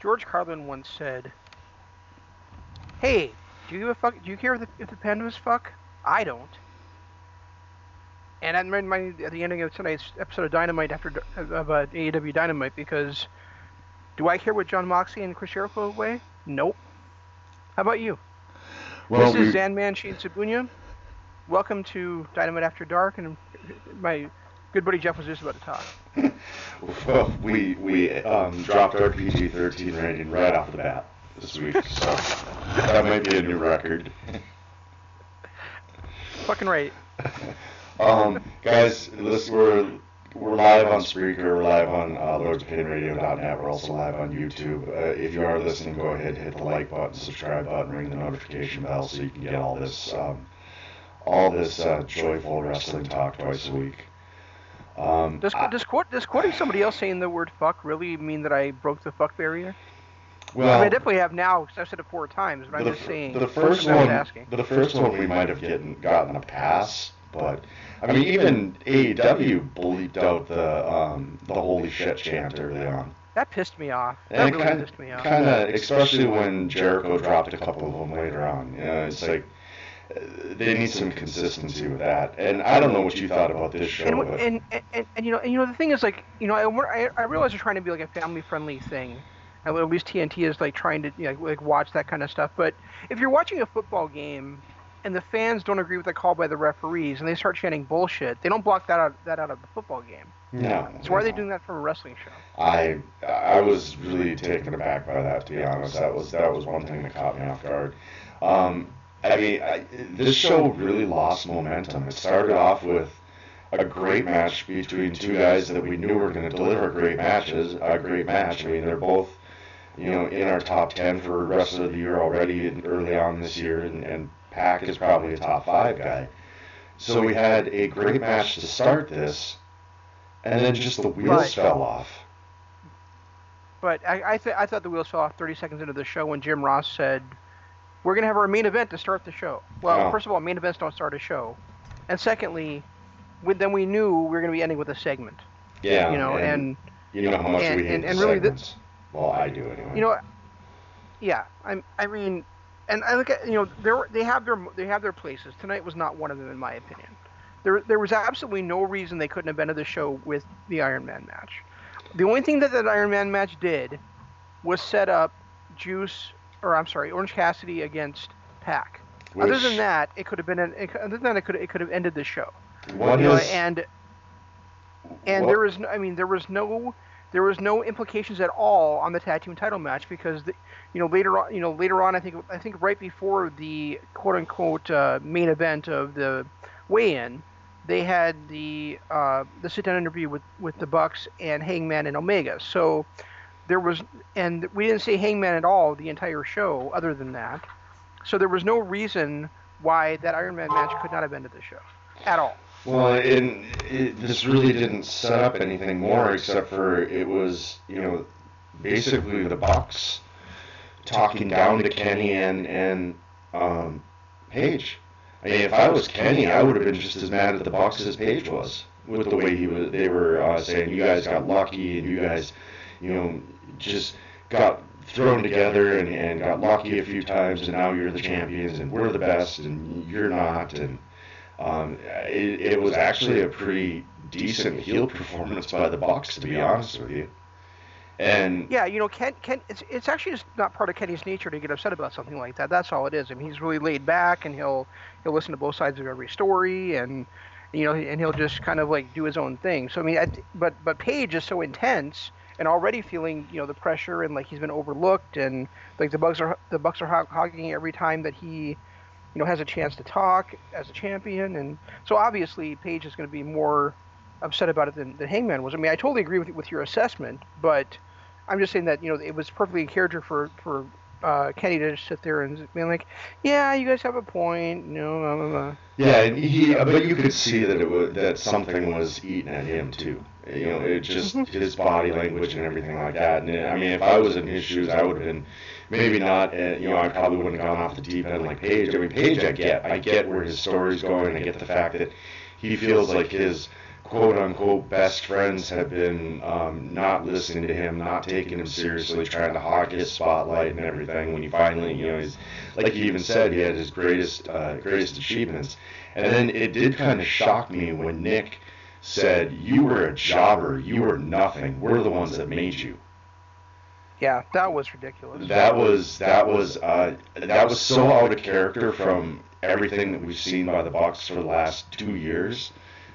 George Carlin once said, "Hey, do you give a fuck? Do you care if the, if the pandas fuck? I don't." And that reminded me at the ending of tonight's episode of Dynamite after of uh, AEW Dynamite because do I care what Jon Moxley and Chris Jericho way? Nope. How about you? Well, this is we- Zanman Shane Sabunya. Welcome to Dynamite After Dark, and my good buddy Jeff was just about to talk. We we um, dropped our PG-13 rating right off the bat this week, so that might be a new record. Fucking right. Um, guys, listen, we're we're live on Spreaker, we're live on uh, LordsOpinionRadio.net, we're also live on YouTube. Uh, if you are listening, go ahead, hit the like button, subscribe button, ring the notification bell, so you can get all this um, all this uh, joyful wrestling talk twice a week. Um, Does, I- does, does quoting somebody else saying the word fuck really mean that I broke the fuck barrier? I well, mean, I definitely have now because I've said it four times, but I'm the, just saying. the first I one, asking. the first one we might have getting, gotten a pass, but I mean even AEW bleeped out the um, the holy shit chant early on, That pissed me off. That and really kind pissed me off. kind of especially when Jericho dropped a couple of them later on. You know, it's like they need some consistency with that. And I don't know what you thought about this show, and, but and, and, and, you know and you know the thing is like you know I, I, realize they're trying to be like a family friendly thing at at least TNT is like trying to you know, like watch that kind of stuff but if you're watching a football game and the fans don't agree with the call by the referees and they start chanting bullshit they don't block that out that out of the football game no. so why are they doing that from a wrestling show I I was really taken aback by that, to be honest. That was that was one thing that caught me off guard. Um, I mean, I, this show really lost momentum. It started off with a great match between two guys that we knew were going to deliver great matches. A great match. I mean, they're both you know in our top ten for the rest of the year already, and early on this year, and, and Pac is probably a top five guy. So we had a great match to start this, and then just the wheels Right. fell off. but I I, th- I thought the wheels fell off 30 seconds into the show when Jim Ross said we're gonna have our main event to start the show well Oh. first of all main events don't start a show and secondly we, then we knew we were gonna be ending with a segment Yeah, you know and you know how much and- we hate and- and really segments. well, I do anyway. You know, yeah. I'm. I mean, and I look at you know they they have their they have their places. Tonight was not one of them in my opinion. There there was absolutely no reason they couldn't have ended the show with the Iron Man match. The only thing that that Iron Man match did was set up Juice or I'm sorry Orange Cassidy against Pac. Other than that, it could have been an, it, could- other than that it could it could have ended the show. what You know, and and what- there was no, I mean there was no there was no implications at all on the tag team title match because the, you know later on you know later on I think I think right before the quote unquote uh, main event of the weigh-in they had the uh, the sit down interview with with the Bucks and Hangman and Omega so there was and we didn't see Hangman at all the entire show other than that so there was no reason why that Iron Man match could not have ended the show at all. well, and this really didn't set up anything more except for it was you know basically the Bucks talking down to Kenny and and um, Page. I mean, if I was Kenny, I would have been just as mad at the Bucks as Page was with the way he was. They were uh, saying you guys got lucky and you guys, you know, just got thrown together and, and got lucky a few times and now you're the champions and we're the best and you're not and um, it, it was actually a pretty decent heel performance by the Bucks to be honest with you. And Yeah, you know, Ken, Ken, it's it's actually just not part of Kenny's nature to get upset about something like that. That's all it is. I mean, he's really laid back, and he'll he'll listen to both sides of every story, and you know, and he'll just kind of like do his own thing. So I mean, I, but but Page is so intense and already feeling you know the pressure and like he's been overlooked, and like the Bucks are the Bucks are hog- hogging every time that he you know has a chance to talk as a champion, and so obviously Page is going to be more upset about it than, than Hangman was. I mean, I totally agree with with your assessment, but I'm just saying that you know it was perfectly in character for for uh, Kenny to just sit there and be like, yeah, you guys have a point, you know, blah, blah, blah. Yeah, and he, but you could see that it was that something was eating at him too. You know, it just his body language and everything like that. And I mean, if I was in his shoes, I would have been maybe not. Uh, you know, I probably wouldn't have gone off the deep end like Page. I mean, Page, I get, I get where his story's going. I get the fact that he feels like his quote unquote best friends have been um, not listening to him, not taking him seriously, trying to hog his spotlight and everything. When he finally, you know, he's like he even said, he had his greatest uh, greatest achievements. And then it did kind of shock me when Nick said, "You were a jobber. You were nothing. We're the ones that made you." Yeah, that was ridiculous. That was that was uh, that was so out of character from everything that we've seen by the Bucks for the last two years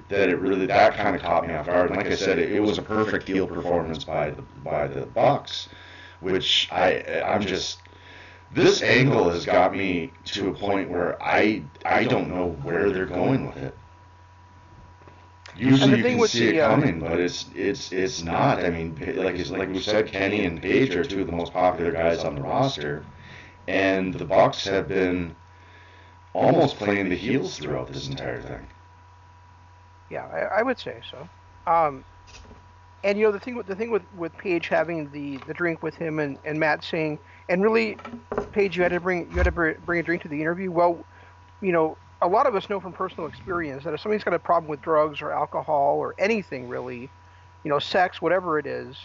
that it really that kind of caught me off guard. And like I said, it, it was a perfect heel performance by the by the Bucks, which I I'm just this angle has got me to a point where I I don't know where they're going with it. Usually you can see the, it uh, coming, but it's it's it's not. I mean, like like we said, Kenny and Page are two of the most popular guys on the roster, and the Bucks have been almost playing the heels throughout this entire thing. Yeah, I, I would say so. Um, and you know the thing with the thing with with Page having the the drink with him and and Matt saying, and really, Page, you had to bring you had to bring a drink to the interview. Well, you know, a lot of us know from personal experience that if somebody's got a problem with drugs or alcohol or anything really, you know, sex, whatever it is,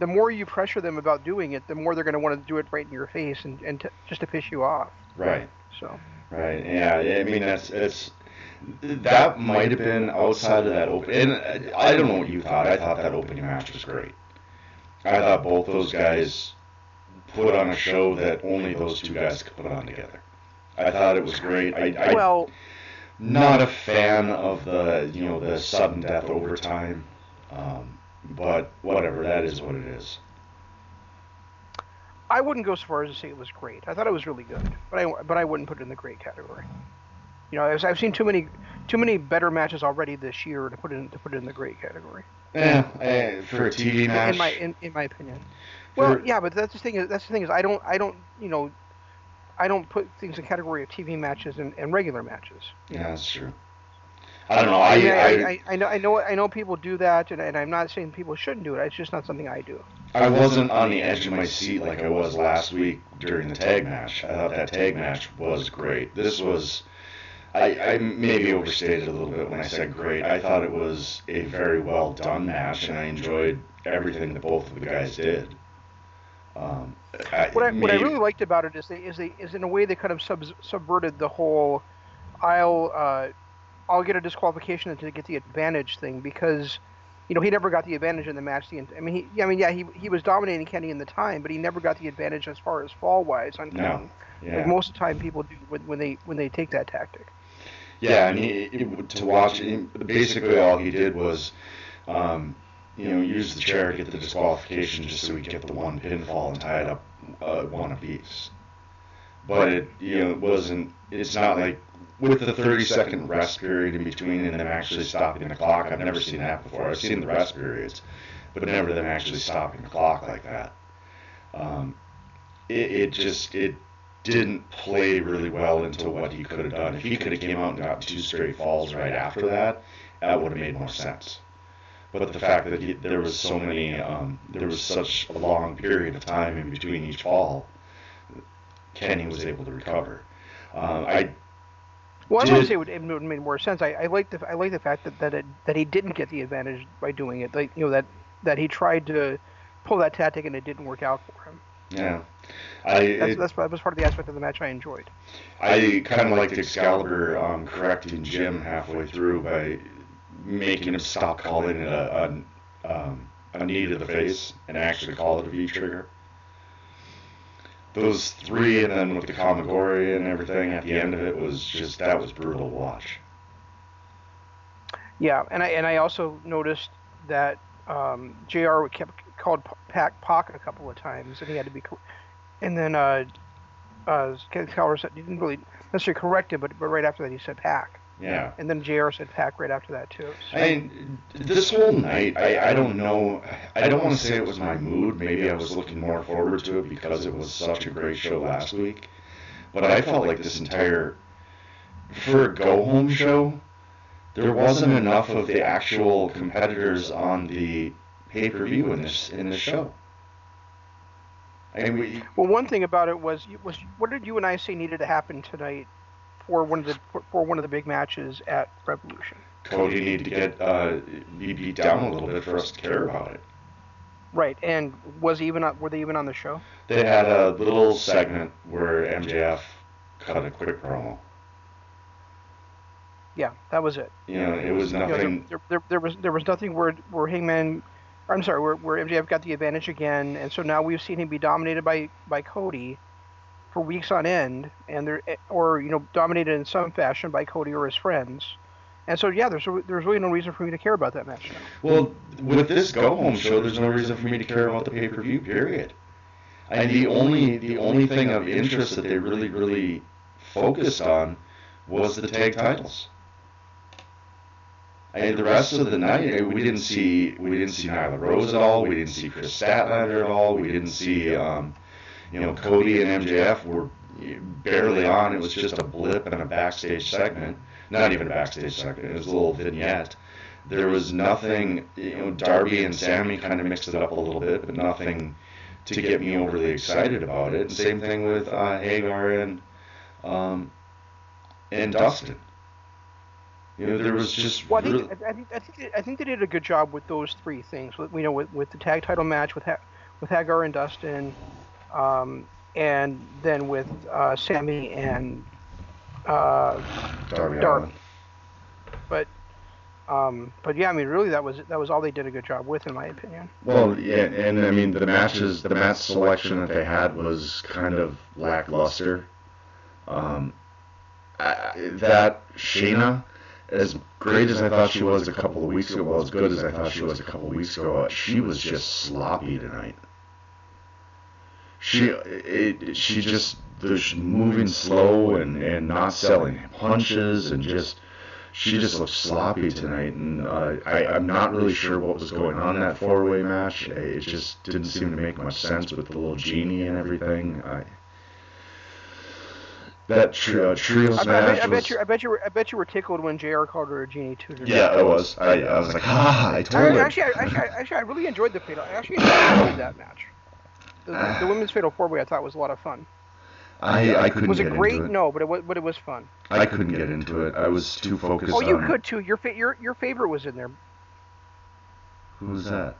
the more you pressure them about doing it, the more they're going to want to do it right in your face and, and to, just to piss you off. Right. So. Right. Yeah. I mean, that's it's that might have been outside of that open. And I don't know what you thought. I thought that opening match was great. I thought both those guys put on a show that only those two guys could put on together. I thought it was great. I, I well, not a fan of the you know the sudden death overtime, um, but whatever. That is what it is. I wouldn't go so far as to say it was great. I thought it was really good, but I but I wouldn't put it in the great category. You know, I've seen too many too many better matches already this year to put it in, to put it in the great category. Yeah, for a TV match. In my in, in my opinion. Well, yeah, but that's the thing. Is, that's the thing is I don't I don't you know I don't put things in category of TV matches and, and regular matches. Yeah, that's true. I don't know. I, I, I, I, know I know I know people do that, and, and I'm not saying people shouldn't do it. It's just not something I do. I wasn't on the edge of my seat like I was last week during the tag match. I thought that tag match was great. This was. I, I maybe overstated a little bit when I said great. I thought it was a very well done match, and I enjoyed everything that both of the guys did. Um, I, what, I, maybe, what I really liked about it is they is they is in a way they kind of sub, subverted the whole I'll uh, I'll get a disqualification to get the advantage thing because you know he never got the advantage in the match. The I mean he I mean yeah he he was dominating Kenny in the time, but he never got the advantage as far as fall wise on Kenny. No. Yeah. Like most of the time people do when, when they when they take that tactic. Yeah, and he, it, to watch basically all he did was. Um, you know, use the chair to get the disqualification just so he could get the one pinfall and tie it up uh, one apiece. But it, you know, it wasn't. It's not like with the 30 second rest period in between and them actually stopping the clock. I've never seen that before. I've seen the rest periods, but never them actually stopping the clock like that. Um, it, it just it didn't play really well into what he could have done. If he could have came out and got two straight falls right after that, that would have made more sense but the fact that he, there was so many, um, there was such a long period of time in between each fall, Kenny was able to recover. Um, I well, I would say it would, it would make more sense. I, I like the I like the fact that that it, that he didn't get the advantage by doing it. Like you know that that he tried to pull that tactic and it didn't work out for him. Yeah, I, that's, it, that's, that was part of the aspect of the match I enjoyed. I kind of liked Excalibur um, correcting Jim halfway through by making him stop calling it a, a, um, a knee to the face and actually call it a V trigger. Those three, and then with the Kamagori and everything at the end of it was just that was brutal to watch. Yeah, and I and I also noticed that um, Jr. kept called Pac Pac a couple of times, and he had to be, and then uh, uh, Ken said he didn't really necessarily correct it, but but right after that he said pack. Yeah. And then JR said pack right after that too. So. I mean, this whole night, I, I don't know. I don't want to say it was my mood. Maybe I was looking more forward to it because it was such a great show last week. But I felt like this entire, for a go home show, there wasn't enough of the actual competitors on the pay per view in this in this show. Mean, we, well, one thing about it was was what did you and I say needed to happen tonight for one of the for one of the big matches at Revolution. Cody need to get uh, be beat down a little bit for us to care about it. Right, and was even on, were they even on the show? They had a little segment where MJF cut a quick promo. Yeah, that was it. You know, it was You know, nothing. there, there, there was there was nothing where where Hangman, I'm sorry, where, where MJF got the advantage again, and so now we've seen him be dominated by by Cody for weeks on end, and there eh, or you know dominated in some fashion by Cody or his friends, and so yeah, there's there's really no reason for me to care about that match now. Well, mm-hmm. with this go home show, there's no reason for me to care about the pay per view. Period. And the only the only thing of interest that they really really focused on was the tag titles. And the rest of the night, we didn't see we didn't see Nyla Rose at all. We didn't see Kris Statlander at all. We didn't see um, you know Cody and MJF were barely on. It was just a blip and a backstage segment. Not even a backstage segment. It was a little vignette. There was nothing. You know, Darby and Sammy kind of mixed it up a little bit, but nothing to get me overly excited about it. And same thing with uh, Hager and um, and Dustin. You know, there was just Well, I think, I, I think I think they- I think they did a good job with those three things. With, you know, with, with the tag title match with ha- with Hager and Dustin, um, and then with uh, Sammy and uh, Darby Darby. But um, but yeah, I mean, really, that was that was all they did a good job with, in my opinion. Well, yeah, and I mean the matches, the match selection that they had was kind of lackluster. Um, I, that Shayna, as great as I thought she was a couple of weeks ago, well, as good as I thought she was a couple of weeks ago, she was just sloppy tonight. She, it, she just was moving slow and, and not selling punches and just she just looked sloppy tonight, and uh, I, I'm not really sure what was going on in that four-way match. It just didn't seem to make much sense with the little genie and everything. I, that tri- uh, trios I, I, match bet, I was, bet you I bet you were I bet you were tickled when Jr. called her a genie too. yeah, it was. I, I was like, ha! I I, told her. actually, I, actually, I, actually, I really enjoyed the fatal. I actually enjoyed that match. The, the, the women's fatal four way I thought was a lot of fun. I, I couldn't Was get it great? into it. No, but it was but it was fun. I couldn't get into it. I was too focused Oh, you on. could too. Your fa- your your favorite was in there. Who's that?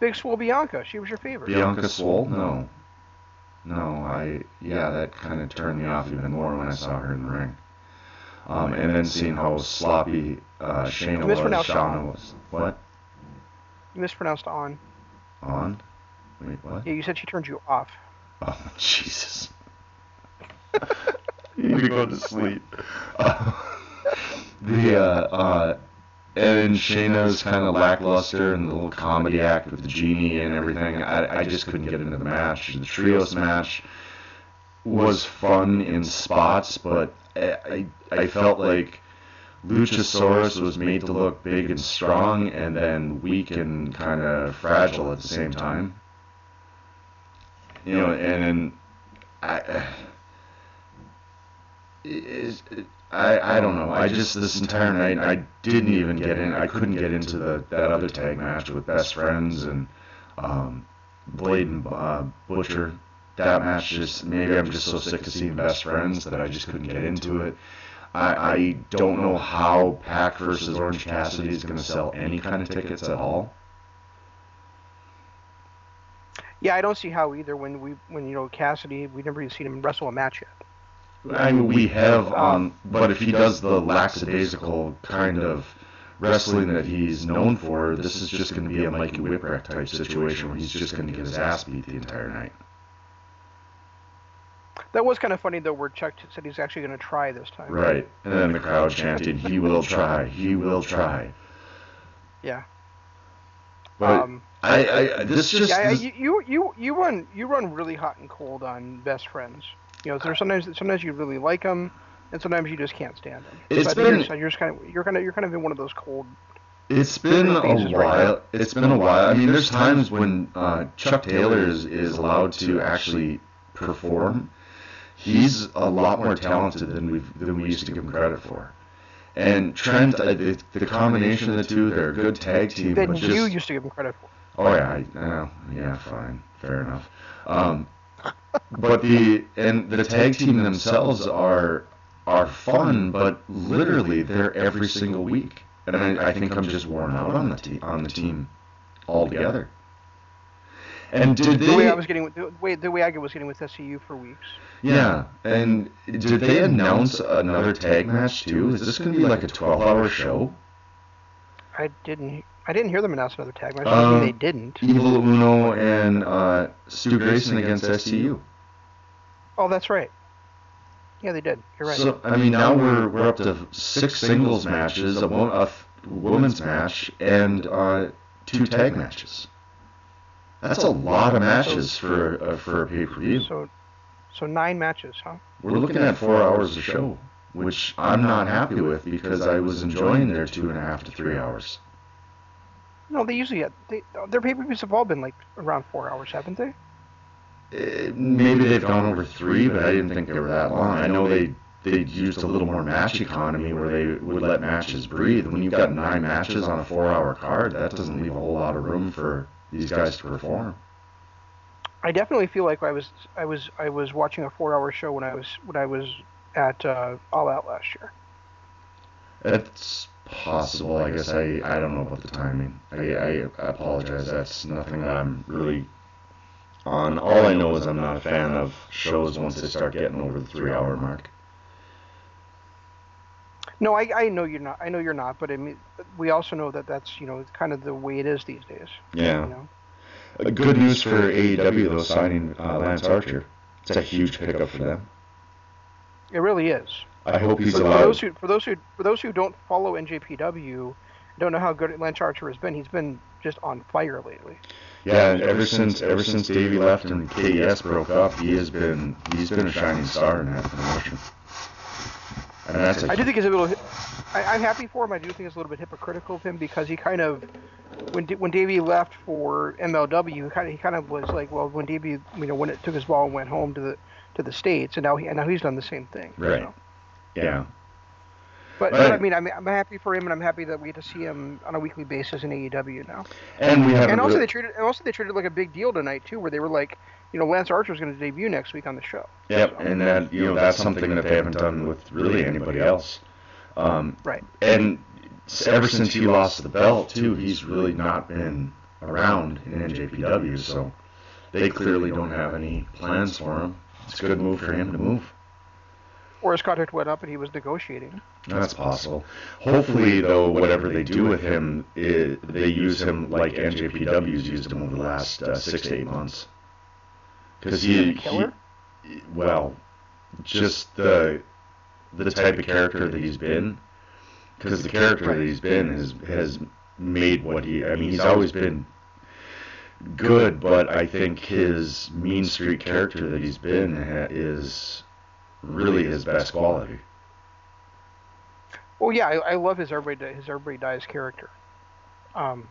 Big Swole Bianca. She was your favorite. Bianca Swole? No. No, I yeah, that kind of turned me off even more when I saw her in the ring. Um, and then seeing how sloppy uh, Shayna was, Shauna was. What? You mispronounced on. On? Wait, what? Yeah, you said she turned you off. Oh, Jesus. you need to go to sleep. Uh, the, uh, uh, and Shayna's kind of lackluster and the little comedy act with the genie and everything. I, I just couldn't get into the match. The trios match was fun in spots, but I, I, I felt like Luchasaurus was made to look big and strong and then weak and kind of fragile at the same time. You know, and then I, is, I, I don't know. I just this entire night I didn't even get in. I couldn't get into the that other tag match with Best Friends and um, Blade and uh, Butcher. That match just maybe I'm just so sick of seeing Best Friends that I just couldn't get into it. I, I don't know how Pac versus Orange Cassidy is going to sell any kind of tickets at all. Yeah, I don't see how either. When we when you know Cassidy, we never even seen him wrestle a match yet. I mean, we have, um, but if he does the lackadaisical kind of wrestling that he's known for, this is just going to be a Mikey Whipwreck type situation where he's just going to get his ass beat the entire night. That was kind of funny though, where Chuck said he's actually going to try this time. Right. And then the crowd chanting, he will try, he will try. Yeah. But um, I, I, this just, yeah, this- you, you you you run you run really hot and cold on best friends. You know, there's sometimes sometimes you really like them, and sometimes you just can't stand them. It's so been- you're, you're just kind of you're kind of you're kind of in one of those cold. It's been a phases right while. It's been a while. I mean, there's times when uh, Chuck Taylor is, is allowed to actually perform. He's a lot more talented than we than we used to give him credit for. And Trent, uh, the, the combination of the two, they're a good tag team. That you just, used to give them credit for. Oh yeah, I, uh, yeah, fine, fair enough. Um, but the and the tag team themselves are are fun, but literally they're every single week, and I, I think I'm just worn out on the team on the team altogether. And did The way? I was getting with the way the way I was getting with SCU for weeks. Yeah, and did they announce another tag match too? Is this going to be like a 12-hour show? I didn't I didn't hear them announce another tag match. Um, they didn't. Evil Uno and uh, Stu Grayson against SCU. Oh, that's right. Yeah, they did. You're right. So I mean, now we're we're up to six singles matches, a, wo- a women's match, and uh, two tag matches. That's a lot of matches for uh, for a pay per view. So, so nine matches, huh? We're looking at four hours a show, which I'm not happy with because I was enjoying their two and a half to three hours. No, they usually get they, their pay per views have all been like around four hours, haven't they? Uh, maybe they've gone over three, but I didn't think they were that long. I know they they used a little more match economy where they would let matches breathe. When you've got nine matches on a four-hour card, that doesn't leave a whole lot of room for these guys to perform. I definitely feel like I was I was I was watching a four hour show when I was when I was at uh, All Out last year. It's possible. I guess I I don't know about the timing. I I apologize. That's nothing that I'm really on. All I know is I'm not a fan of shows once they start getting over the three-hour mark. No, I, I know you're not. I know you're not. But I mean, we also know that that's you know kind of the way it is these days. Yeah. You know. Uh, Good news for AEW though, signing uh, Lance Archer. It's a huge pickup for them. It really is. I hope he's For, for those who for those who for those who don't follow NJPW, don't know how good Lance Archer has been. He's been just on fire lately. Yeah, and ever since ever since Davey left and KES broke up, he has been he's been a shining star in that promotion. And that's a I do think it's a little. I, I'm happy for him. I do think it's a little bit hypocritical of him because he kind of, when when Davey left for MLW, he kind of he kind of was like, well, when Davey, you know, when it took his ball and went home to the to the states, and now he and now he's done the same thing. you Right. know. Yeah. But, Right. but I mean, I'm I'm happy for him, and I'm happy that we get to see him on a weekly basis in AEW now. And we have And also real- they treated and also they treated like a big deal tonight too, where they were like, you know, Lance Archer is going to debut next week on the show. Yep, and that you know that's something that they haven't done with really anybody else. Um, Right. and ever since he lost the belt too, he's really not been around in NJPW. So they clearly don't have any plans for him. It's a good move for him to move. Or his contract went up and he was negotiating. That's possible. Hopefully, though, whatever they do with him, i they use him like NJPW's used him over the last uh, six to eight months. Because he, he, well, just the the type of character that he's been. Because the character that he's been has has made what he. I mean, he's always been good, but I think his mean street character that he's been ha- is really his best quality. Well, yeah, I, I love his everybody his everybody dies character. Um,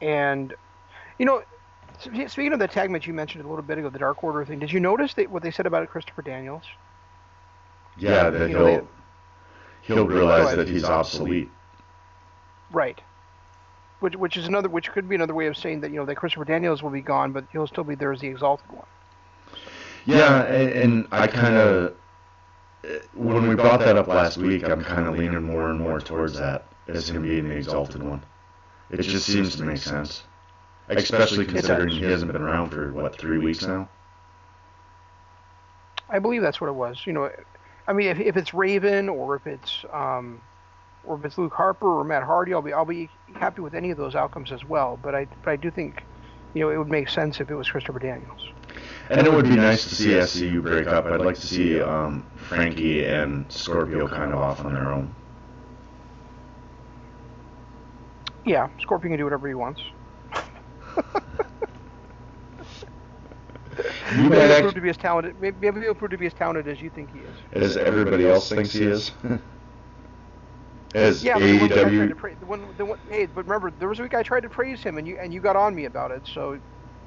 and you know, speaking of the tag match you mentioned a little bit ago, the Dark Order thing, did you notice that what they said about Christopher Daniels? Yeah, that You know, he'll he'll realize that he's obsolete. Right. Which which is another which could be another way of saying that you know that Christopher Daniels will be gone, but he'll still be there as the Exalted One. Yeah, and, and I kind of when we brought that up last week, I'm kind of leaning more and more towards that as him being the exalted one. It just seems to make sense, especially considering he hasn't been around for what three weeks now. I believe that's what it was. You know, I mean, if, if it's Raven or if it's um, or if it's Luke Harper or Matt Hardy, I'll be I'll be happy with any of those outcomes as well. But I but I do think, you know, it would make sense if it was Christopher Daniels. And it would be nice to see SCU break up. I'd like to see um, Frankie and Scorpio kind of off on their own. Yeah, Scorpio can do whatever he wants. You Maybe he'll prove to be as talented. Maybe he'll prove to be as talented as you think he is. as everybody else thinks he is. as Yeah, but the one guy tried to AEW. pra- the one, the one, hey, but remember, there was a week I tried to praise him, and you and you got on me about it. So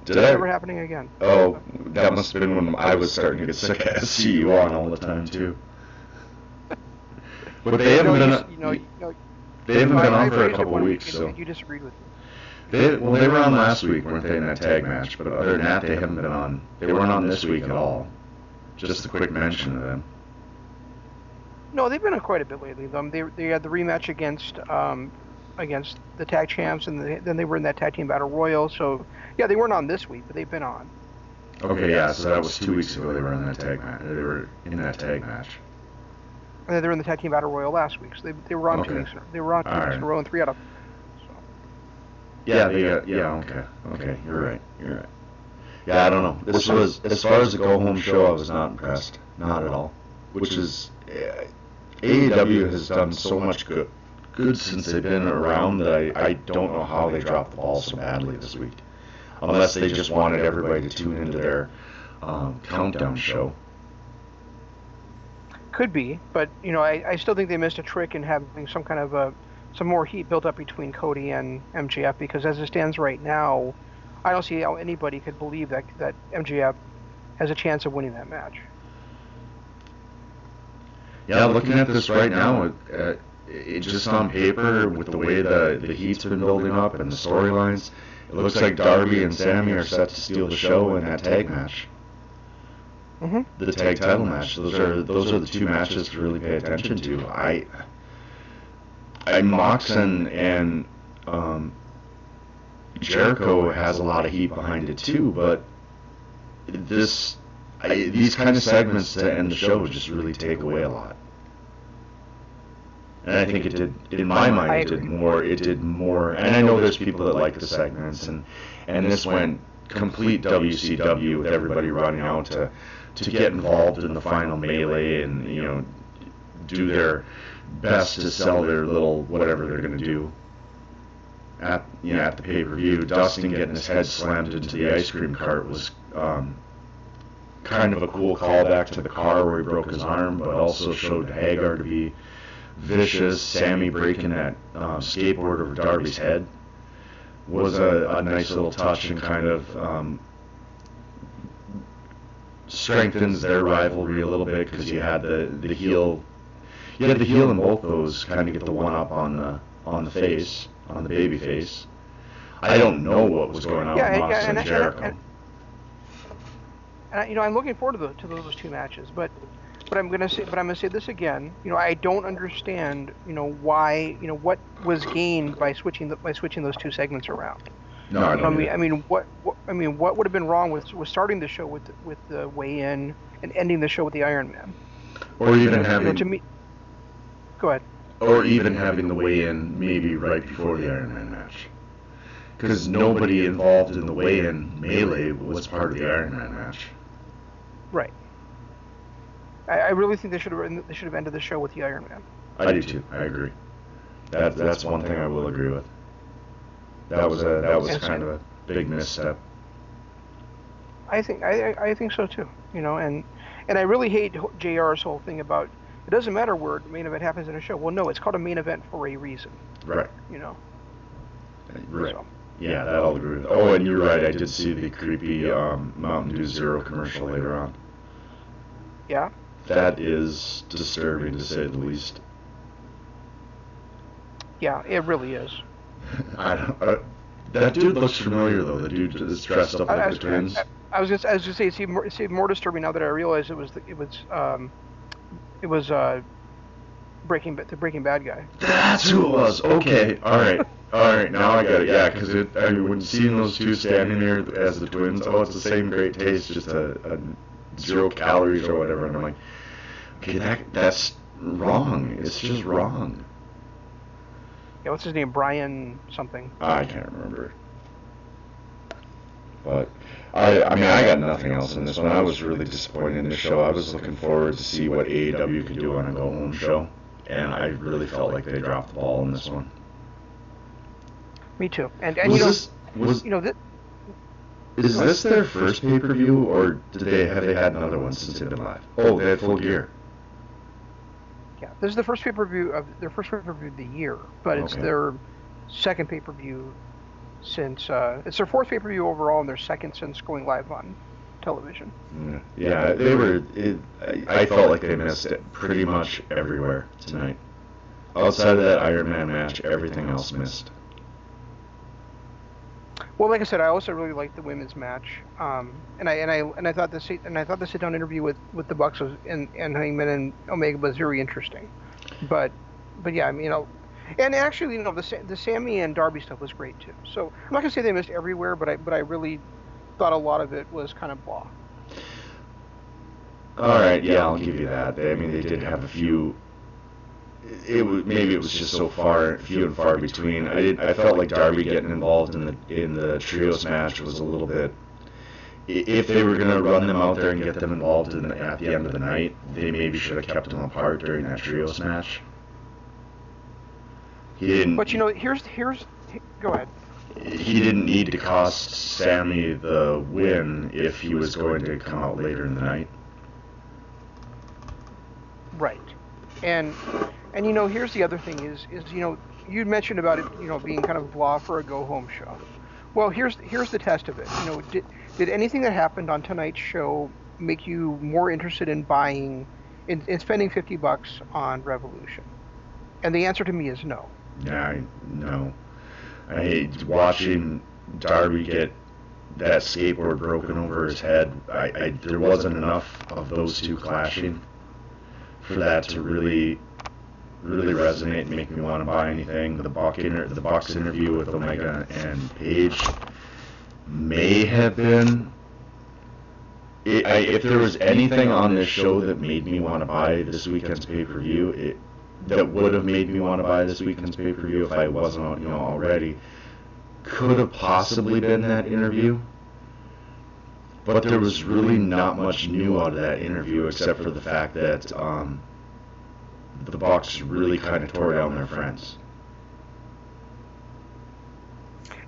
Did that I? never happening again. Oh, that must have been when I was starting to get sick of SCU on all the time too. But they haven't been you, on, you know, you know, they haven't been on for a couple weeks, so you disagreed with me. they well they were on last week, weren't they, in that tag match? But other than that, they haven't been on. They weren't on this week at all. Just a quick mention of them. No, they've been on quite a bit lately. Um, they they had the rematch against um, against the tag champs, and they, then they were in that tag team battle royal. So yeah, they weren't on this week, but they've been on. Okay, yeah, so that was two weeks ago they were in that tag match. They were in that tag match. And they were in the tag team battle royal last week. So they, they were on two weeks. In, they were on two All weeks right. in a row, and three out of. So. Yeah, they got, yeah, okay, okay, you're right, you're right. Yeah, I don't know. This was, as far as the go home show, I was not impressed, not at all. Which is, eh, AEW has done so much good, good since they've been around that I, I don't know how they dropped the ball so badly this week. Unless they just wanted everybody to tune into their um, countdown show. Could be, but you know, I, I still think they missed a trick in having some kind of a some more heat built up between Cody and MJF because as it stands right now, I don't see how anybody could believe that that MJF has a chance of winning that match. Yeah, looking at this right now, it, uh, it just on paper with the way the the heat's been building up and the storylines, it looks like Darby and Sammy are set to steal the show in that tag match, hmm the tag title match. Those are those are the two matches to really pay attention to. I, I Mox and and um, Jericho has a lot of heat behind it too, but this I, these kind of segments to end the show just really take away a lot. And I think it did, in my mind, it did more. It did more. And I know there's people that like the segments, and and this went complete WCW with everybody running out to to get involved in the final melee and you know do their best to sell their little whatever they're going to do at you know at the pay per view. Dustin getting his head slammed into the ice cream cart was um, kind of a cool callback to the car where he broke his arm, but also showed Hager to be vicious. Sammy breaking that um, skateboard over Darby's head was a, a nice little touch and kind of um, strengthens their rivalry a little bit because you had the the heel, you had the heel in both those kind of get the one up on the on the face on the baby face. I don't know what was going on Yeah, with and- Mox and- and and- Jericho. and- And I, you know, I'm looking forward to, the, to those two matches, but but I'm gonna say, but I'm gonna say this again. You know, I don't understand. You know why? You know what was gained by switching the, by switching those two segments around. no, I I don't. mean, I mean, what, what I mean, what would have been wrong with with starting the show with with the weigh-in and ending the show with the Iron Man? or even You know, having to me. Go ahead. or even having the weigh-in maybe right before the Iron Man match. Because nobody involved in the weigh-in melee was part of the Iron Man match. Right. I, I really think they should have they should have ended the show with the Iron Man. I do too. I agree. That that's one thing I will agree with. That was a that was kind of a big misstep. I think I, I think so too. You know, and and I really hate JR's whole thing about it doesn't matter where the main event happens in a show. Well, no, it's called a main event for a reason. Right. You know. Right. So, Yeah, that I'll agree with. Oh, and you're right. I did see the creepy um, Mountain Dew Zero commercial later on. yeah. That is disturbing to say the least. Yeah. It really is. I don't. Uh, that dude looks familiar though. The dude that's dressed up I, I like the twins. I, I was just I was just say it's even more, it's even more disturbing now that I realize it was the, it was um it was uh Breaking the Breaking Bad guy. That's who it was. Okay. All right. All right. Now I got it. Yeah, because it. I mean, when seeing those two standing there as the twins, oh, it's the same great taste, just a, a zero calories or whatever. And I'm like, okay, that that's wrong. It's just wrong. Yeah. What's his name? Brian something. I can't remember. But I, I mean, I got nothing else in this one. I was really disappointed in this show. I was looking forward to see what AEW could do on a go-home show, and I really felt like they dropped the ball in this one. Me too. And and was you know this was you know that is this their first pay-per-view, or did they have they had another one since they've been live? Oh, they had full gear. yeah this is the first pay per view of their first pay per view of the year, but it's Okay. their second pay per view since uh, it's their fourth pay per view overall and their second since going live on television. Yeah, yeah they were. It, I, I felt like they missed it pretty much everywhere tonight. Outside of that Iron Man match, everything else missed. Well, like I said, I also really liked the women's match, um, and I and I and I thought the sit- and I thought the sit down interview with, with the Bucks was and and Hangman and Omega was very interesting, but but yeah, I mean, you know, and actually, you know, the the Sammy and Darby stuff was great too. So I'm not gonna say they missed everywhere, but I but I really thought a lot of it was kind of blah. All right, yeah, I'll give you that. They, I mean, they did have a few. It was maybe it was just so far few and far between. I did. I felt like Darby getting involved in the in the trios match was a little bit. If they were gonna run them out there and get them involved in the, at the end of the night, they maybe should have kept them apart during that trios match. He didn't. But you know, here's here's go ahead. he didn't need to cost Sammy the win if he was going to come out later in the night. Right. And and you know, here's the other thing is is you know, you mentioned about it, you know, being kind of a blah for a go home show. Well, here's here's the test of it. You know, did did anything that happened on tonight's show make you more interested in buying in, in spending 50 bucks on Revolution? And the answer to me is no. Yeah, no. I hate watching Darby get that skateboard broken over his head. I, I there wasn't enough of those two clashing for that to really really resonate and make me want to buy anything. The Buck inter- the interview with Omega and Page may have been. It, I, if there was anything on this show that made me want to buy this weekend's pay per view, it that would have made me want to buy this weekend's pay per view if I wasn't, you know, already, could have possibly been that interview. But there was really not much new out of that interview except for the fact that um, the Bucks really kind of tore down their friends.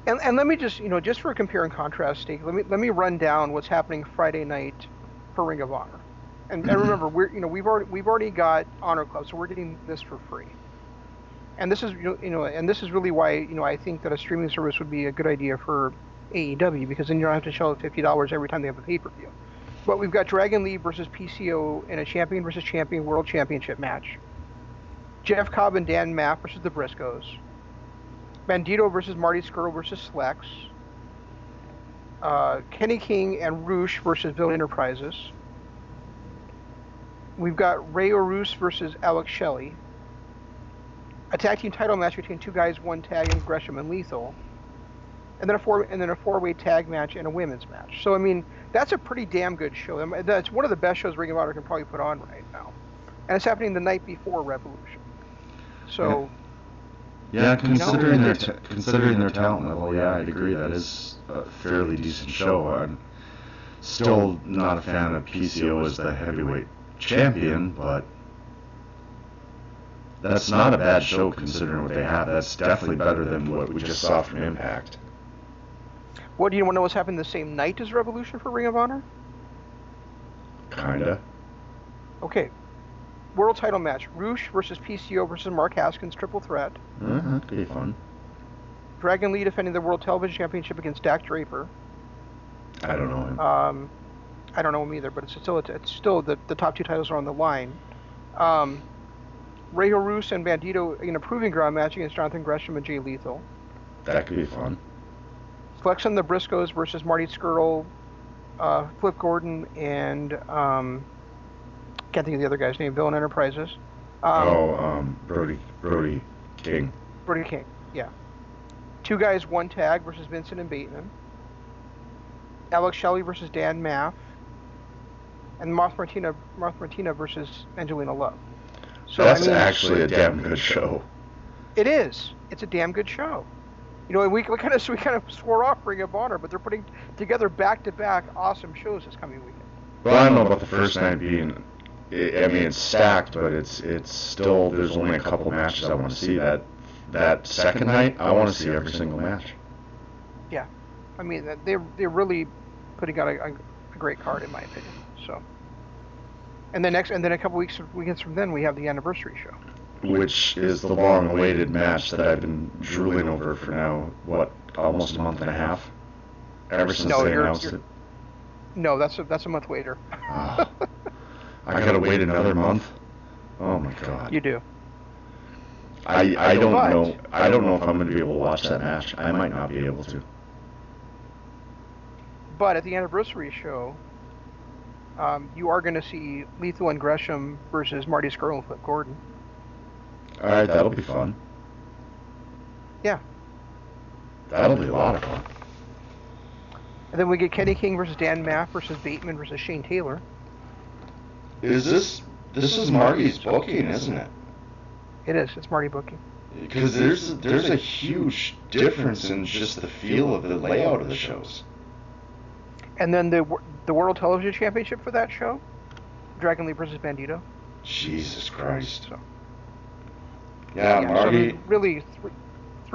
And, and let me just, you know, just for a compare and contrast sake, let me let me run down what's happening Friday night for Ring of Honor. And, and mm-hmm. remember, we're you know we've already we've already got Honor Club, so we're getting this for free. And this is you know, you know and this is really why you know I think that a streaming service would be a good idea for AEW because then you don't have to shell out fifty dollars every time they have a pay per view. But we've got Dragon Lee versus PCO in a champion versus champion world championship match. Jeff Cobb and Dan Maff versus the Briscoes. Bandito versus Marty Scurll versus Slex. Uh, Kenny King and RUSH versus Villain Enterprises. We've got Rey Horus versus Alex Shelley. A tag team title match between two guys, one tag, and Gresham and Lethal. And then a four and then a four-way tag match and a women's match. So I mean, that's a pretty damn good show. That's one of the best shows Ring of Honor can probably put on right now. And it's happening the night before Revolution. So. Yeah, considering know, their ta- considering their talent level, yeah, I'd agree that is a fairly decent show. I'm still not a fan of PCO as the heavyweight champion, but that's not a bad show considering what they have. That's definitely better than what we just saw from Impact. What do you want to know what's happening the same night as Revolution for Ring of Honor? Kinda. Okay. World title match. RUSH versus PCO versus Mark Haskins triple threat. That could be fun. Dragon Lee defending the World Television Championship against Dak Draper. I don't know him. Um, I don't know him either, but it's still it's still the, the top two titles are on the line. Um, Rey Horus and Bandito in a proving ground match against Jonathan Gresham and Jay Lethal. That could be fun. Flex and the Briscoes versus Marty Scurll, uh, Flip Gordon, and um, can't think of the other guy's name. Villain Enterprises. Um, oh, um, Brody, Brody King. Brody King, yeah. Two guys, one tag versus Vincent and Bateman. Alex Shelley versus Dan Maff. And Martha Martina, Martha Martina versus Angelina Love. So That's I mean, actually a damn good show. it is. It's a damn good show. You know, and we, we kind of we kind of swore off Ring of Honor, but they're putting together back-to-back awesome shows this coming weekend. Well, I don't know about the first night being. I I mean, it's stacked, but it's it's still. There's only a couple matches I want to see. That that second night, I want to see every single match. Yeah, I mean, they're they're really putting out a, a, great card in my opinion. So, and then next, and then a couple weeks weekends from then, we have the anniversary show. Which is the long-awaited match that I've been drooling over for now. What, almost a month and a half? Ever since No, they you're- announced you're- it. No, that's a, that's a month later. Ah, I gotta wait another month. Oh my god. You do. I I don't But- know. I don't know if I'm gonna be able to watch that match. I might not be able to. but at the anniversary show, um, you are going to see Lethal and Gresham versus Marty Scurll and Flip Gordon. All right, that'll be fun. Yeah. That'll be a lot of fun. And then we get Kenny King versus Dan Maff versus Bateman versus Shane Taylor. Is this this is Marty's booking, isn't it? It is. It's Marty booking. Because there's there's a huge difference in just the feel of the layout of the shows. And then the the World Television Championship for that show, Dragon Lee versus Bandito. Jesus Christ. So, Yeah, so Marty. really,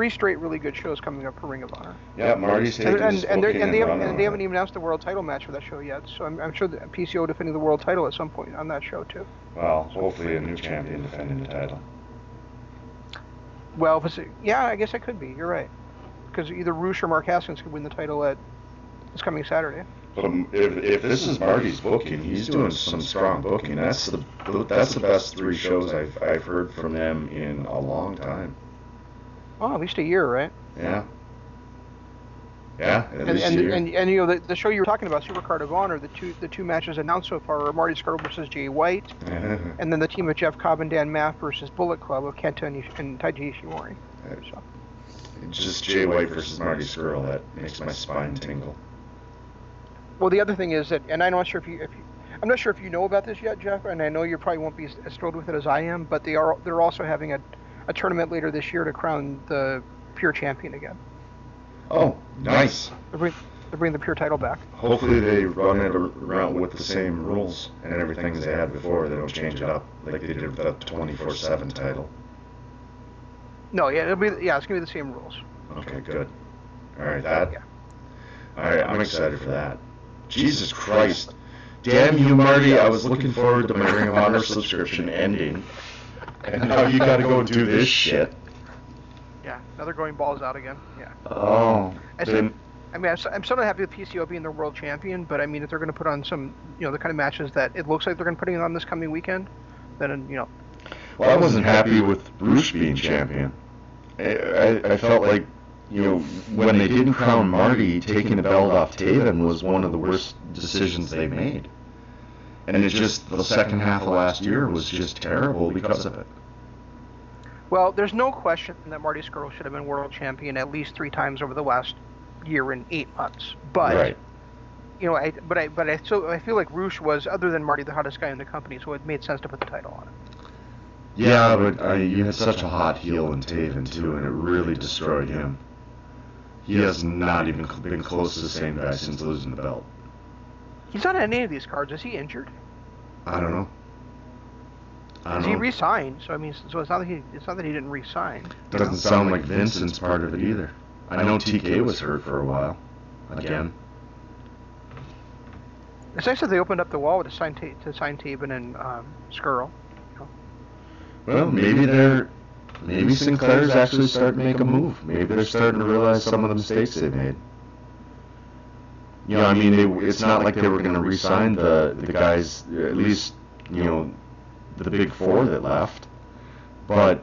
three, three straight really good shows coming up for Ring of Honor. Yeah, Marty's And taking and, his and, they're- and they haven't and they haven't even announced the world title match for that show yet. So I'm, I'm sure the PCO defending the world title at some point on that show too. Well, hopefully a new champion defending the title. Well, if it's, yeah, I guess it could be. You're right. Because either RUSH or Mark Haskins could win the title at this coming Saturday. But um, if if this is Marty's booking, he's doing some strong booking. That's the that's the best three shows I've I've heard from them in a long time. Oh, at least a year, right? Yeah. Yeah, And and, and and you know the, the show you were talking about, Supercard of Honor, the two the two matches announced so far are Marty Scurll versus Jay White, uh-huh. and then the team of Jeff Cobb and Dan Maff versus Bullet Club of Kenta and, and Taiji Ishimori. Uh, so, Just Jay White versus Marty Scurll that makes my spine tingle. well, the other thing is that, and I'm not sure if you if you, I'm not sure if you know about this yet, Jeff, and I know you probably won't be as, as thrilled with it as I am, but they are they're also having a, a tournament later this year to crown the Pure Champion again. Oh, nice. They're bringing, they're bringing the Pure title back. Hopefully they run it around with the same rules and everything as they had before. They don't change it up like they did with the 24/7 title. No, yeah, it'll be yeah, it's gonna be the same rules. Okay, good. All right, that. Yeah. All right, I'm excited for that. Jesus Christ. Damn you, Marty. I was looking forward to my Ring of Honor subscription ending. And now you gotta go do this shit. Yeah, now they're going balls out again. Yeah. Oh, I then I mean, I'm, so, I'm still not happy with PCO being the world champion, but I mean, if they're going to put on some, you know, the kind of matches that it looks like they're going to put on this coming weekend, then you know, well, I wasn't happy with Bruce being champion. I, I, I felt like, you know, when they didn't crown Marty, taking the belt off Taven was one of the worst decisions they made. And it's just, the second half of last year was just terrible because of it. well, there's no question that Marty Scurll should have been world champion at least three times over the last year and eight months. But right. you know, I but I but I still I feel like RUSH was other than Marty the hottest guy in the company, so it made sense to put the title on it. Yeah, but uh, you had such a hot heel in Taven, too, and it really destroyed him. He has not even been close to the same guy since losing the belt. He's not on any of these cards. Is he injured? I don't know. I Is don't he know. re-signed? So I mean, so it's not that he it's not that he didn't re-sign. Doesn't sound like Vincent's part of it either. I know TK was hurt for a while. Again. It's nice that they opened up the wall to sign ta- to sign Taven and um, Scurll. Well, maybe they're. Maybe Sinclair's actually starting to make a move. Maybe they're starting to realize some of the mistakes they made. You know, I mean, they, it's not like they were going to re-sign the the guys, at least you know, the big four that left. But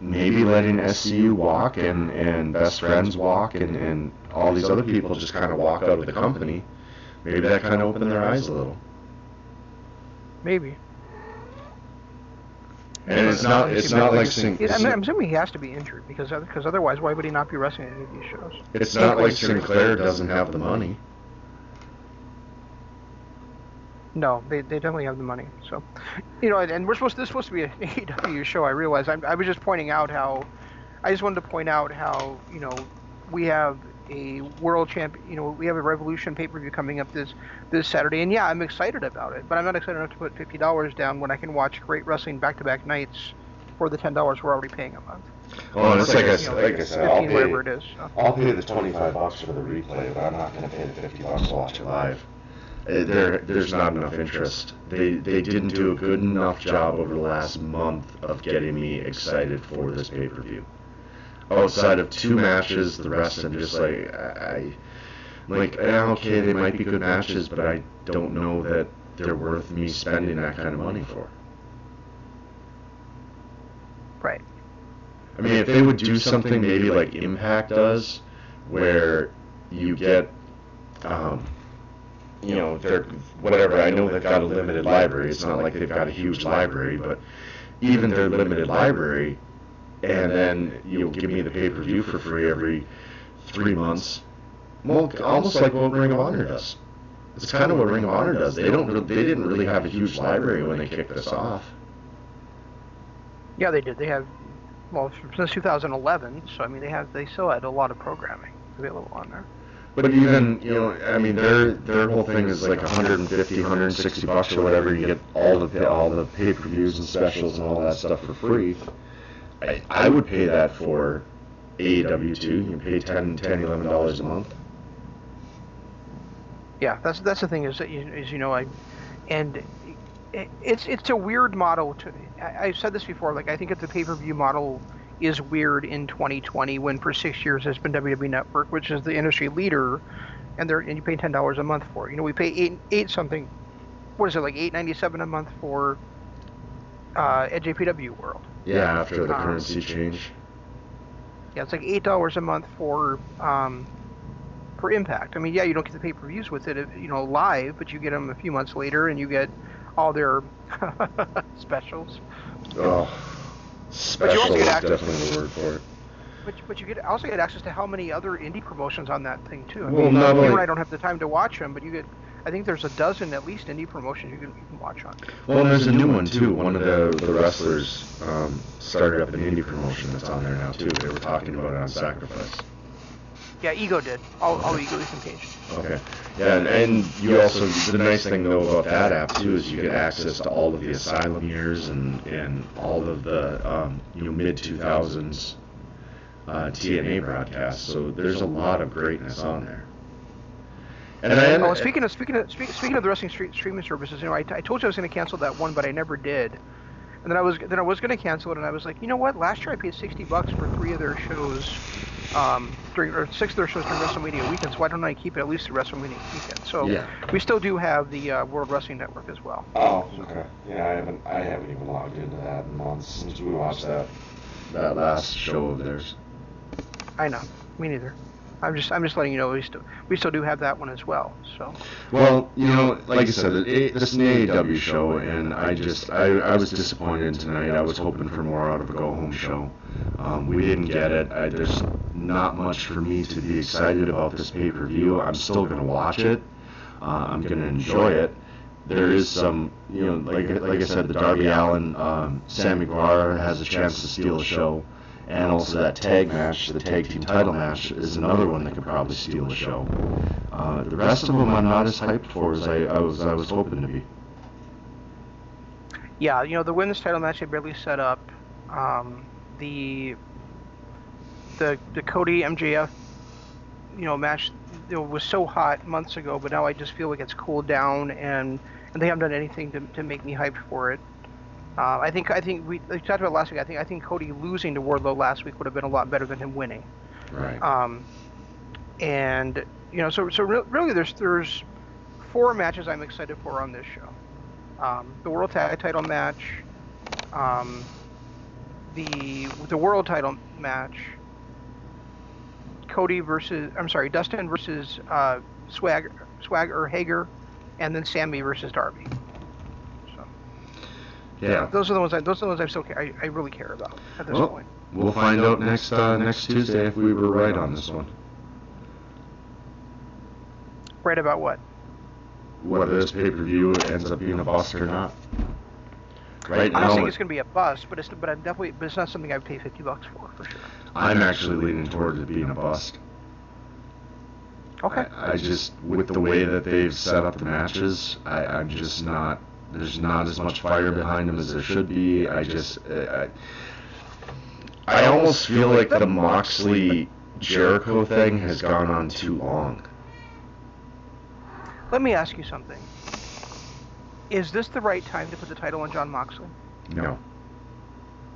maybe letting SCU walk and and best friends walk and and all these other people just kind of walk out of the company. Maybe that kind of opened their eyes a little. Maybe. And it's not it's not like Sin- He- I'm, I'm assuming he has to be injured because because otherwise, why would he not be wrestling any of these shows? it's not like Sinclair doesn't have the money. No, they, they definitely have the money. So, you know, and, and we're supposed this is supposed to be an AEW show. I realize. I'm, I was just pointing out how, I just wanted to point out how you know we have a world champion. You know, we have a Revolution pay per view coming up this this Saturday, and yeah, I'm excited about it. But I'm not excited enough to put fifty dollars down when I can watch great wrestling back to back nights for the ten dollars we're already paying a month. Well, it's like I, you said- know, like I said, I'll fifteen whatever pay, it is. So. I'll pay the 25 bucks for the replay, but I'm not going to pay the 50 bucks to watch it live. Uh, There, there's not enough interest. They, they didn't do a good enough job over the last month of getting me excited for this pay-per-view. Outside of two matches, the rest I'm just like, I, I'm like, okay, they might be good matches, but I don't know that they're worth me spending that kind of money for. Right. I mean, if they would do something maybe like Impact does, where you get um, you know, they're whatever. I know they've got a limited library. It's not like they've got a huge library, but even their limited library, and then you'll give me the pay per view for free every three months. Well, almost like what Ring of Honor does. It's kind of what Ring of Honor does. They don't. They didn't really have a huge library when they kicked this off. Yeah, they did. They have well since 2011. So I mean, they have they still had a lot of programming available on there. But even you know, I mean, their their whole thing is like 150, 160 bucks or whatever. You get all the all the pay per views and specials and all that stuff for free. I, I would pay that for AEW too. You can pay 10, 10 11 dollars a month. Yeah, that's that's the thing is that you, is you know I, and it, it's it's a weird model to. I, I've said this before. Like I think that the pay per view model is weird in 2020 when for six years it's been WWE Network, which is the industry leader, and they're and you pay ten dollars a month for it. You know we pay eight eight something. What is it like eight ninety seven a month for uh, NJPW World? Yeah, after the Um, currency change. Yeah, it's like eight dollars a month for um, for Impact. I mean, yeah, you don't get the pay per views with it, you know, live, but you get them a few months later, and you get all their specials. Oh, But you also get access- definitely the word for it. But but you get also get access to how many other indie promotions on that thing too. I Well, mean, not you and only- I don't have the time to watch them, but you get. I think there's a dozen at least indie promotions you can, you can watch on. Well, and there's a new one too. One of the the wrestlers um, started up an indie promotion that's on there now too. They were talking about it on Sacrifice. Yeah, Ego did. All, all Ego is engaged. Okay. Yeah, and, and you also the nice thing though about that app too is you get access to all of the Asylum years and and all of the um, you know mid two thousands uh, TNA broadcasts. So there's a lot of greatness on there. And I Oh, speaking of speaking of speak, speaking of the wrestling street, streaming services, you know, I, I told you I was going to cancel that one, but I never did. And then I was then I was going to cancel it, and I was like, you know what? Last year I paid sixty bucks for three of their shows, um, during or six of their shows during WrestleMania weekend. So why don't I keep it at least the WrestleMania weekend? So Yeah. we still do have the uh, World Wrestling Network as well. Oh, okay. Yeah, I haven't I haven't even logged into that in months since we watched that. that last show of theirs. I know, me neither. I'm just I'm just letting you know we still we still do have that one as well. So Well, you know, like I said, it, it, this is an AEW show, and I just, I, I was disappointed tonight. I was hoping for more out of a go-home show. Um, we didn't get it. I, there's not much for me to be excited about this pay-per-view. I'm still going to watch it. Uh, I'm going to enjoy it. There is some, you know, like like I said, the Darby Allin, um, Sammy Guevara has a chance to steal the show, and also that tag match, the tag team title match, is another one that could probably steal the show. Uh, the rest of them I'm not as hyped for as I, I was I was hoping to be. yeah, you know the women's title match they barely set up. Um, the the the Cody MJF you know match know, was so hot months ago, but now I just feel like it's cooled down and and they haven't done anything to, to make me hyped for it. Uh, I think I think we, we talked about last week. I think I think Cody losing to Wardlow last week would have been a lot better than him winning. Right. Um, and you know, so so re- really, there's there's four matches I'm excited for on this show. Um, the World Tag Title match, um, the the World Title match, Cody versus I'm sorry, Dustin versus uh, Swag Swag or Hager, and then Sammy versus Darby. So yeah. those are the ones I, those are the ones I still care, I, I really care about at this Well, point. We'll find out next uh, next Tuesday if we were right on this one. Right about what? Whether this pay per view ends up being a bust or not. Right I don't now, think it's going to be a bust, but it's but I'm definitely but it's not something I'd pay fifty bucks for for sure. I'm actually leaning towards it being a bust. Okay. I, I just, with the way that they've set up the matches, I, I'm just not. There's not as much fire behind them as there should be. I just, uh, I, I almost feel like the Moxley Jericho thing has gone on too long. Let me ask you something. Is this the right time to put the title on Jon Moxley? No,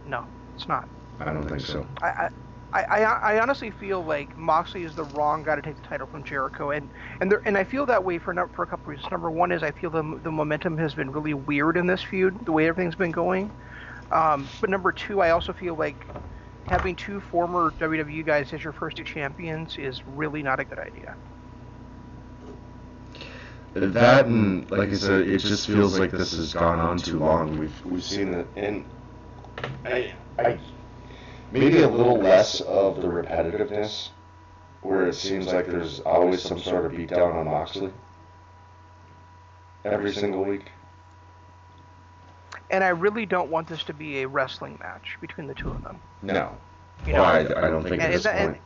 No, it's not. I don't think so. I, I, I, I I honestly feel like Moxley is the wrong guy to take the title from Jericho, and and there, and I feel that way for num- for a couple reasons. Number one is I feel the the momentum has been really weird in this feud, the way everything's been going. Um, but number two, I also feel like having two former WWE guys as your first two champions is really not a good idea. that and like I said, it just feels like this has gone on too long. We've We've seen it, and I, I, maybe a little less of the repetitiveness, where it seems like there's always some sort of beatdown on Moxley every single week. And I really don't want this to be a wrestling match between the two of them. No, You well, know, I, I don't think and at is this that- point.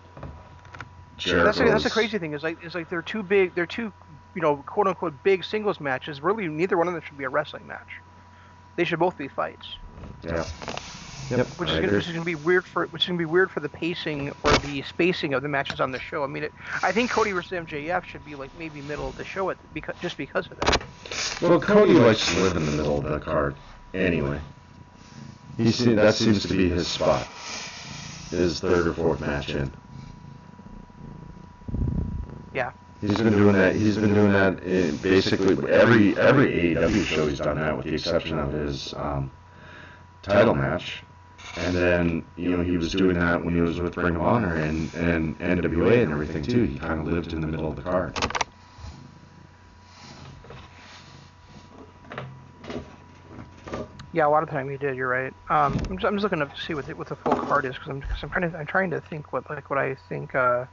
that's the, that's the crazy thing is like is like they're too big. They're two, you know, quote unquote big singles matches. Really, neither one of them should be a wrestling match. They should both be fights. Yeah. Yep. which is, gonna, which is gonna be weird for which is gonna be weird for the pacing or the spacing of the matches on the show. I mean, it, I think Cody versus MJF should be like maybe middle of the show at because just because of that. Well, Cody likes to live in the middle of the card anyway. He se- that seems to be his spot. His third or fourth match in. Yeah, He's been doing that. He's been doing that in basically every every AEW show. He's done that, with the exception of his um, title match. And then you know he was doing that when he was with Ring of Honor and and NWA and everything too. He kind of lived in the middle of the card. yeah, a lot of time he did. You're right. Um, I'm just, I'm just looking to see what the, what the full card is because I'm, I'm trying to I'm trying to think what like what I think. Uh,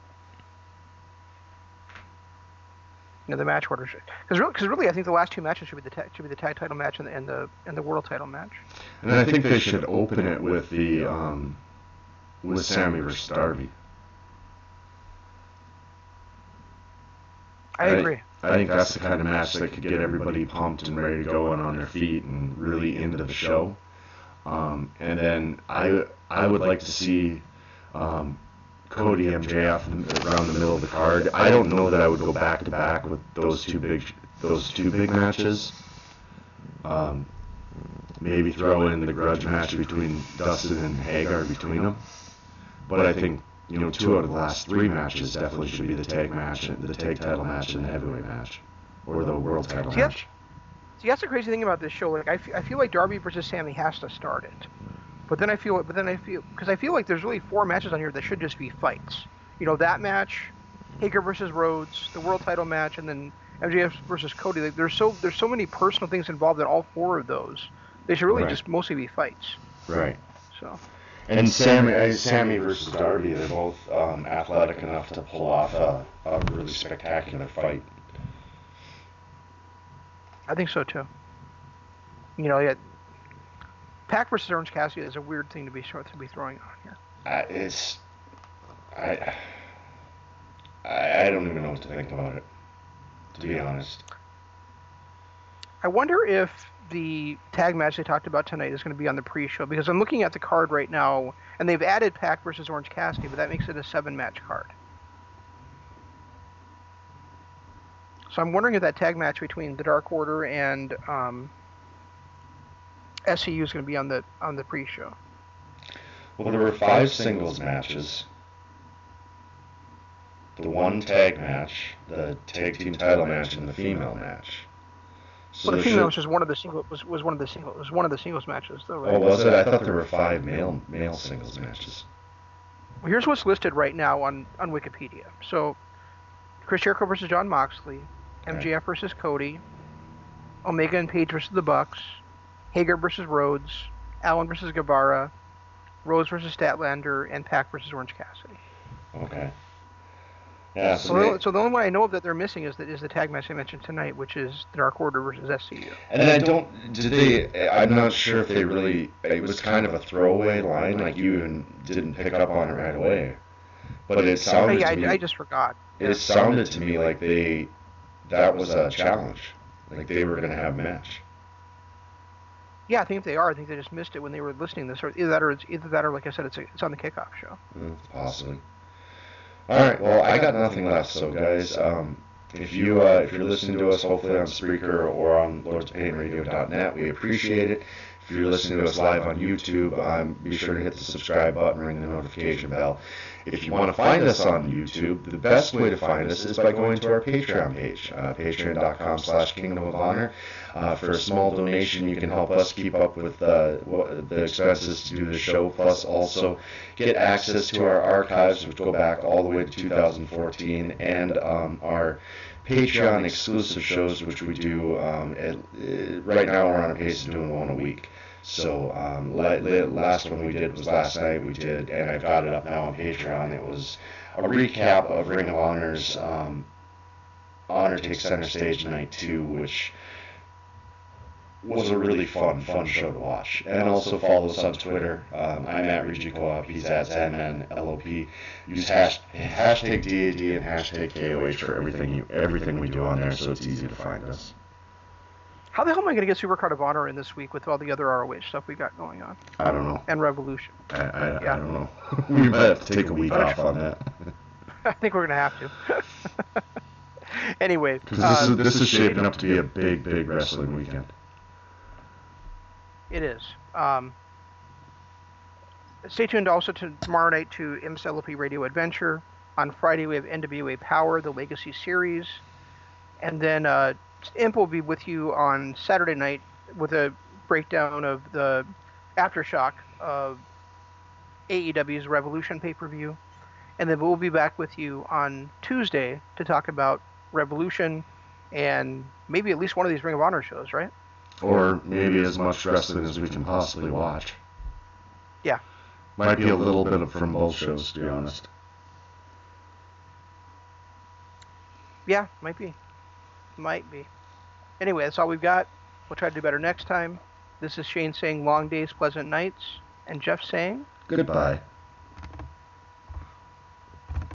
you know, the match order because really, cause really I think the last two matches should be the tag, should be the tag title match and the and the and the world title match. And I think they should open it with the um, with Sammy versus Darby. I agree. I think that's the kind of match that could get everybody pumped and ready to go and on their feet and really into the show. Um, and then I I would like to see um, Cody MJF around the middle of the card. I don't know that I would go back to back with those two big those two big matches. Um, maybe throw in the grudge match between Dustin and Hager between them. But I think you know two out of the last three matches definitely should be the tag match, the tag title match, and the heavyweight match, or the world title See, that's- match. See, that's the crazy thing about this show. Like, I, f- I feel like Darby versus Sammy has to start it, but then I feel, but then I feel, because I feel like there's really four matches on here that should just be fights. You know, that match, Hager versus Rhodes, the world title match, and then MJF versus Cody. Like, there's so there's so many personal things involved in all four of those. They should really Right. just mostly be fights. Right. So, and Sammy, uh, Sammy versus Darby, they're both um, athletic enough to pull off a, a really spectacular fight. I think so too. You know, yeah. Pac versus Orange Cassidy is a weird thing to be to be throwing on here. I, it's, I, I, I don't even know what to think about it, to be honest. I wonder if the tag match they talked about tonight is going to be on the pre-show because I'm looking at the card right now, and they've added Pac versus Orange Cassidy, but that makes it a seven-match card. So I'm wondering if that tag match between the Dark Order and um, SCU is going to be on the on the pre-show. Well, there were five singles matches, the one tag match, the tag team title match, and the female match. So Well, the female should- match was one of the single was, was one of the single was one of the singles matches though, right? Oh, was it? I thought there were five male male singles matches. Well, here's what's listed right now on, on Wikipedia. So, Chris Jericho versus Jon Moxley. MJF versus Cody, Omega and Page versus the Bucks, Hager versus Rhodes, Allin versus Guevara, Rose versus Statlander, and Pac versus Orange Cassidy. Okay. Yeah. So, So, they- the, so the only one I know of that they're missing is the, is the tag match I mentioned tonight, which is the Dark Order versus SCU. And then I don't. Did they? I'm not sure if they really. It was kind of a throwaway line, like you even didn't pick up on it right away. But it Oh, sounded to me. I, I just forgot. It sounded to me like they. That was a challenge. Like they were gonna have a match. Yeah, I think if they are. I think they just missed it when they were listening to this. Or either that, or it's either that, or like I said, it's it's on the kickoff show. Mm, possibly. All right. Well, I got nothing left. So, guys, um, if you uh, if you're listening to us, hopefully on Spreaker or on LordsPainRadio.net, we appreciate it. If you're listening to us live on YouTube, um, be sure to hit the subscribe button, and ring the notification bell. If you want to find us on YouTube, the best way to find us is by going to our Patreon page, uh, patreon.com slash Kingdom of Honor. Uh, for a small donation, you can help us keep up with uh, the expenses to do the show, plus also get access to our archives, which go back all the way to 2014, and um, our Patreon exclusive shows, which we do. Um, at, uh, right now, we're on a pace of doing one a week. So um, last one we did was last night. We did, and I've got it up now on Patreon. It was a recap of Ring of Honor's um, Honor Takes Center Stage Night Two, which was a really fun, fun show to watch. And also follow us on Twitter. Um, I'm at Rigi Co-op. He's at ZanmanLOP. Use hash, hashtag DAD and hashtag KOH for everything you, everything we do on there, so it's easy to find us. How the hell am I going to get Supercard of Honor in this week with all the other ROH stuff we got going on? I don't know. And Revolution. I, I, yeah. I don't know. we might have to take a week off on that. I think we're going to have to. anyway. Because this, uh, is, this is shaping up to be a big, big wrestling weekend. It is. Um, stay tuned also to tomorrow night to MSLP Radio Adventure. On Friday, we have NWA Power, the Legacy Series. And then uh, Imp will be with you on Saturday night with a breakdown of the aftershock of AEW's Revolution pay per view. And then we'll be back with you on Tuesday to talk about Revolution and maybe at least one of these Ring of Honor shows, right? or maybe as much wrestling as we can possibly watch. Yeah. Might be a little bit of from both shows, to be honest. Yeah, might be. Might be. Anyway, that's all we've got. We'll try to do better next time. This is Shane saying long days, pleasant nights, and Jeff saying goodbye.